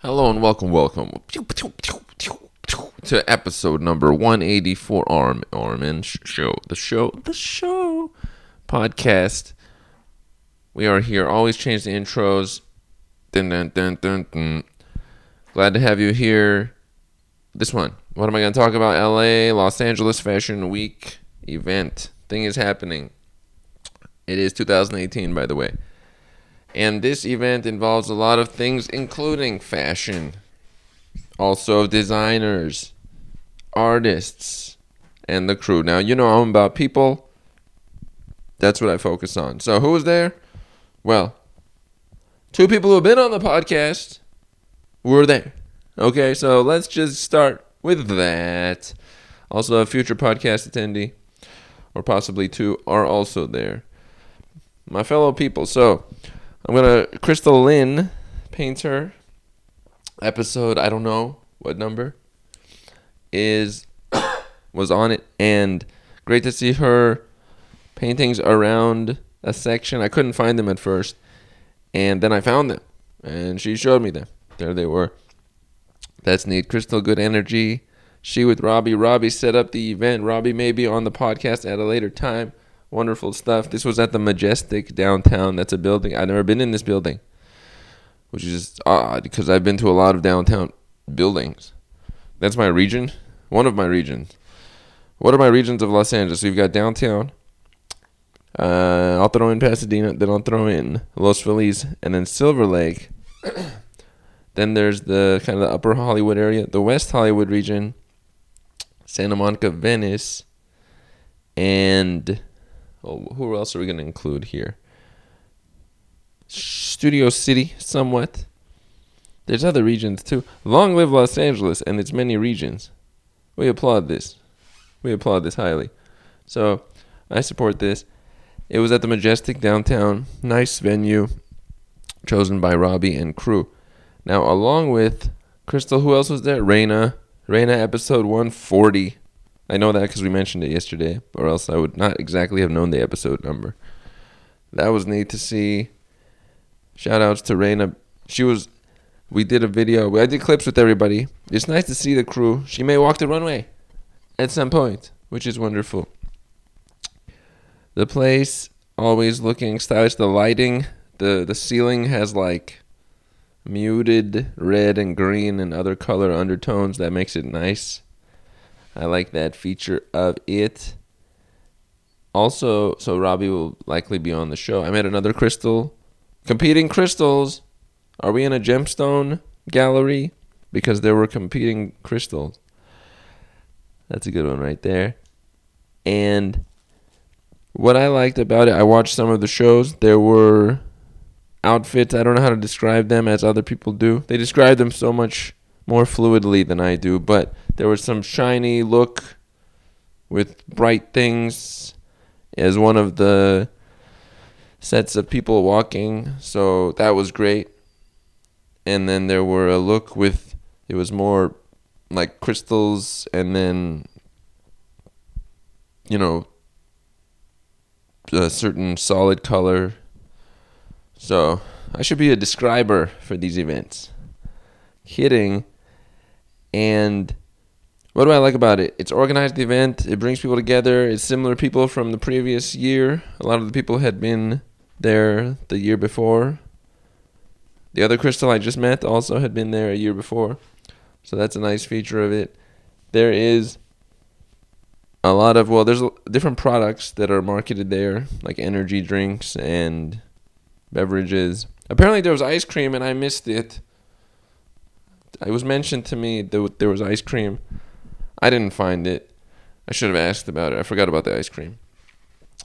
Hello and welcome, welcome to episode number 184 Arm Armin Show. The show, the show podcast. We are here. Always change the intros. Dun, dun, dun, dun, dun. Glad to have you here. This one. What am I going to talk about? LA, Los Angeles Fashion Week event. Thing is happening. It is 2018, by the way. And this event involves a lot of things, including fashion, also designers, artists, and the crew. Now, you know I'm about people. That's what I focus on. So, who was there? Well, two people who have been on the podcast were there. Okay, so let's just start with that. Also, a future podcast attendee, or possibly two, are also there. My fellow people. So, I'm gonna Crystal Lynn painter episode. I don't know what number is was on it, and great to see her paintings around a section. I couldn't find them at first, and then I found them, and she showed me them. There they were. That's neat. Crystal, good energy. She with Robby. Robby set up the event. Robby may be on the podcast at a later time. Wonderful stuff. This was at the Majestic downtown. That's a building. I've never been in this building, which is odd because I've been to a lot of downtown buildings. That's my region. One of my regions. What are my regions of Los Angeles? We've got downtown. Uh, I'll throw in Pasadena. Then I'll throw in Los Feliz and then Silver Lake. then there's the kind of the Upper Hollywood area, the West Hollywood region, Santa Monica, Venice, and Oh, who else are we going to include here? Studio City, somewhat. There's other regions too. Long live Los Angeles and its many regions. We applaud this. We applaud this highly. So, I support this. It was at the Majestic downtown. Nice venue chosen by Robby and crew. Now, along with Crystal, who else was there? Rayna. Rayna episode 140. I know that because we mentioned it yesterday, or else I would not exactly have known the episode number. That was neat to see. Shout outs to Rayna. She was. We did a video. I did clips with everybody. It's nice to see the crew. She may walk the runway at some point, which is wonderful. The place always looking stylish. The lighting, the the ceiling has like muted red and green and other color undertones that makes it nice. I like that feature of it. Also, so Robby will likely be on the show. I met another crystal. Competing crystals. Are we in a gemstone gallery? Because there were competing crystals. That's a good one right there. And what I liked about it, I watched some of the shows. There were outfits. I don't know how to describe them as other people do. They describe them so much more fluidly than I do, but there was some shiny look with bright things as one of the sets of people walking, so that was great. And then there were a look with it was more like crystals and then you know a certain solid color. So, I should be a describer for these events. Kidding. And what do I like about it? It's organized the event. It brings people together. It's similar people from the previous year. A lot of the people had been there the year before. The other crystal I just met also had been there a year before. So that's a nice feature of it. There is a lot of well there's different products that are marketed there like energy drinks and beverages. Apparently there was ice cream and I missed it. It was mentioned to me that there was ice cream. I didn't find it. I should have asked about it. I forgot about the ice cream.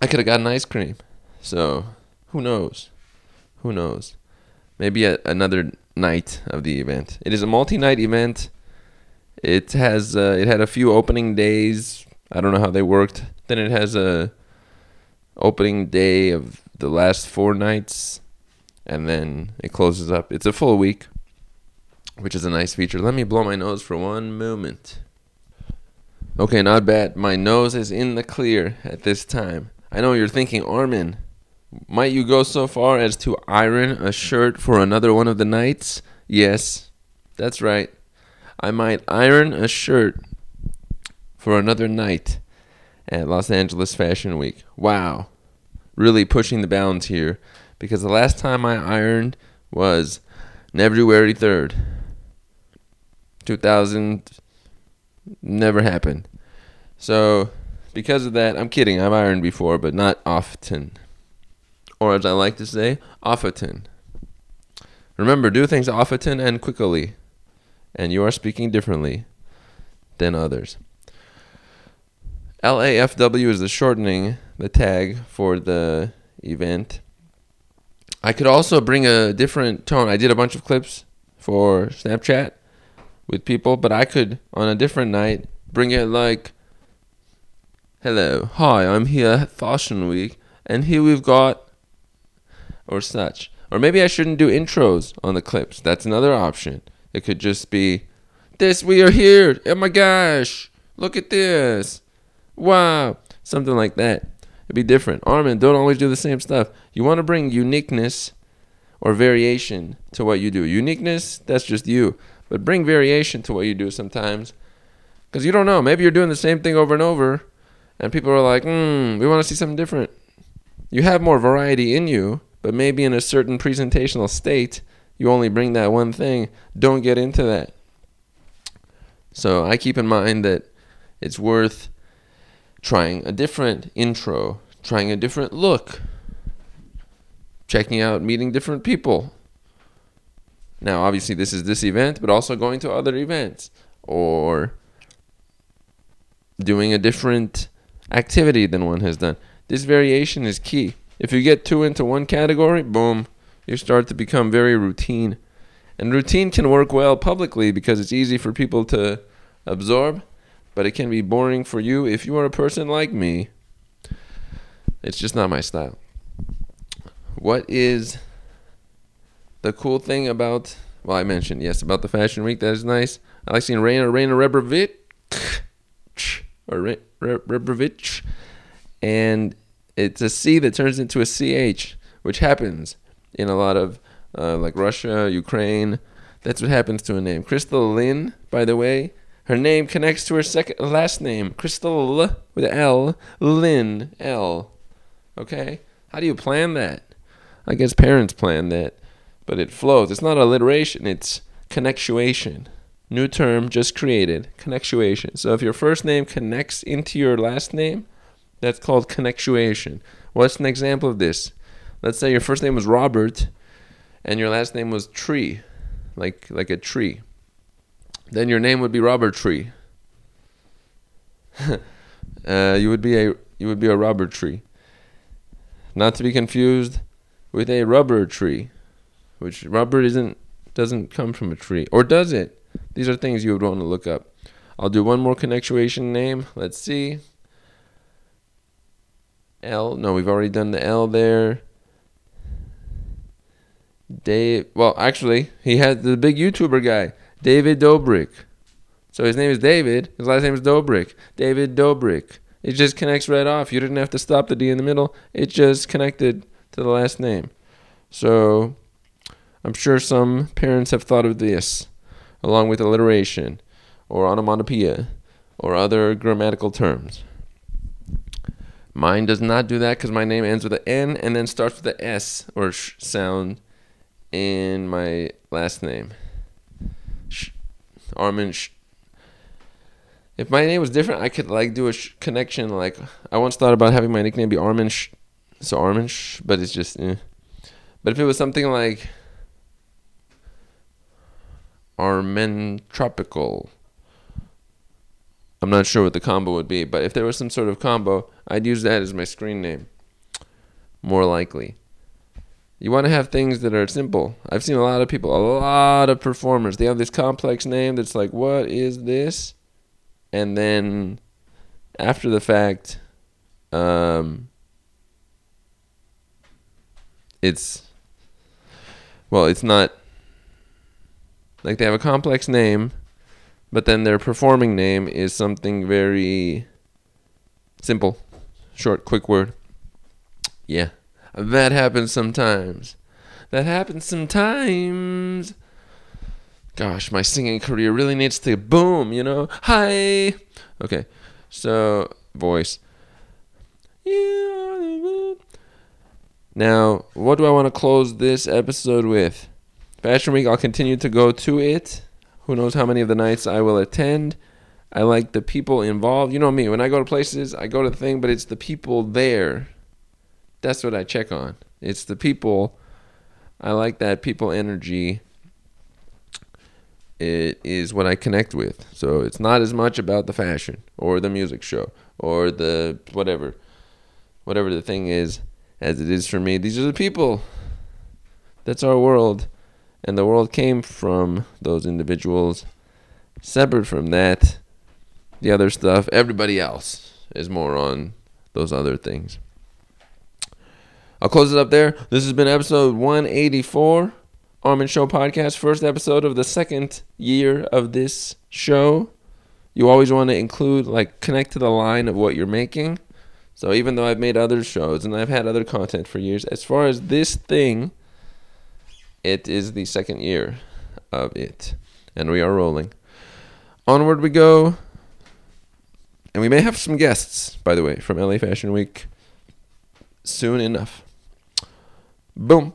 I could have gotten ice cream. So, who knows? Who knows? Maybe a, another night of the event. It is a multi-night event. It has uh, it had a few opening days. I don't know how they worked. Then it has a opening day of the last four nights, and then it closes up. It's a full week which is a nice feature. Let me blow my nose for one moment. Okay, not bad. My nose is in the clear at this time. I know you're thinking, Armin, might you go so far as to iron a shirt for another one of the nights? Yes, That's right. I might iron a shirt for another night at Los Angeles Fashion Week. Wow. Really pushing the bounds here because the last time I ironed was February 3rd. 2000 never happened. So, because of that, I'm kidding. I've ironed before, but not often. Or as I like to say, often. Remember, do things often and quickly, and you are speaking differently than others. LAFW is the shortening, the tag for the event. I could also bring a different tone. I did a bunch of clips for Snapchat with people, but I could, on a different night, bring it like, Hello, hi, I'm here at Fashion Week, and here we've got, or such. Or maybe I shouldn't do intros on the clips. That's another option. It could just be, This, we are here. Oh my gosh, look at this. Wow. Something like that. It'd be different. Armin, don't always do the same stuff. You want to bring uniqueness or variation to what you do. Uniqueness, that's just you. But bring variation to what you do sometimes. Because you don't know. Maybe you're doing the same thing over and over, and people are like, hmm, we want to see something different. You have more variety in you, but maybe in a certain presentational state, you only bring that one thing. Don't get into that. So I keep in mind that it's worth trying a different intro, trying a different look, checking out, meeting different people. Now, obviously, this is this event, but also going to other events or doing a different activity than one has done. This variation is key. If you get too into one category, boom, you start to become very routine. And routine can work well publicly because it's easy for people to absorb, but it can be boring for you if you are a person like me. It's just not my style. What is the cool thing about well, I mentioned yes about the fashion week. That is nice. I like seeing Rayna Rayna Rebrovich or Rebrovich, and it's a C that turns into a CH, which happens in a lot of uh, like Russia, Ukraine. That's what happens to a name. Crystal Lynn, by the way, her name connects to her second last name, Crystal with L, Lynn L. Okay, how do you plan that? I guess parents plan that but it flows. It's not alliteration, it's connectuation. New term just created, connectuation. So if your first name connects into your last name, that's called connectuation. What's an example of this? Let's say your first name was Robert and your last name was Tree, like like a tree. Then your name would be Robert Tree. uh, you would be a you would be a Robert tree. Not to be confused with a rubber tree which rubber isn't doesn't come from a tree, or does it? These are things you would want to look up. I'll do one more connectuation name. Let's see. L. No, we've already done the L there. Dave. Well, actually, he had the big YouTuber guy, David Dobrik. So his name is David. His last name is Dobrik. David Dobrik. It just connects right off. You didn't have to stop the D in the middle. It just connected to the last name. So I'm sure some parents have thought of this, along with alliteration, or onomatopoeia, or other grammatical terms. Mine does not do that because my name ends with an N and then starts with the S or sh sound in my last name. Sh- Armin. Sh- if my name was different, I could like do a sh- connection. Like I once thought about having my nickname be Armin. Sh- so Armin, sh- but it's just. Eh. But if it was something like Armin Tropical. I'm not sure what the combo would be, but if there was some sort of combo, I'd use that as my screen name. More likely. You want to have things that are simple. I've seen a lot of people, a lot of performers, they have this complex name that's like, what is this? And then after the fact, um, it's, well, it's not like they have a complex name, but then their performing name is something very simple, short, quick word. Yeah, that happens sometimes. That happens sometimes. gosh, my singing career really needs to boom, you know? Hi. Okay. So, voice. Now, what do I want to close this episode with? Fashion Week, I'll continue to go to it. Who knows how many of the nights I will attend. I like the people involved. You know me, when I go to places, I go to the thing, but it's the people there. That's what I check on. It's the people. I like that people energy. It is what I connect with. So it's not as much about the fashion or the music show or the whatever, whatever the thing is, as it is for me. These are the people. That's our world. And the world came from those individuals. Separate from that, the other stuff, everybody else is more on those other things. I'll close it up there. This has been episode 184, Armin Show Podcast, first episode of the second year of this show. You always want to include, like, connect to the line of what you're making. So even though I've made other shows and I've had other content for years, as far as this thing, it is the second year of it. And we are rolling. Onward we go. And we may have some guests, by the way, from LA Fashion Week soon enough. Boom.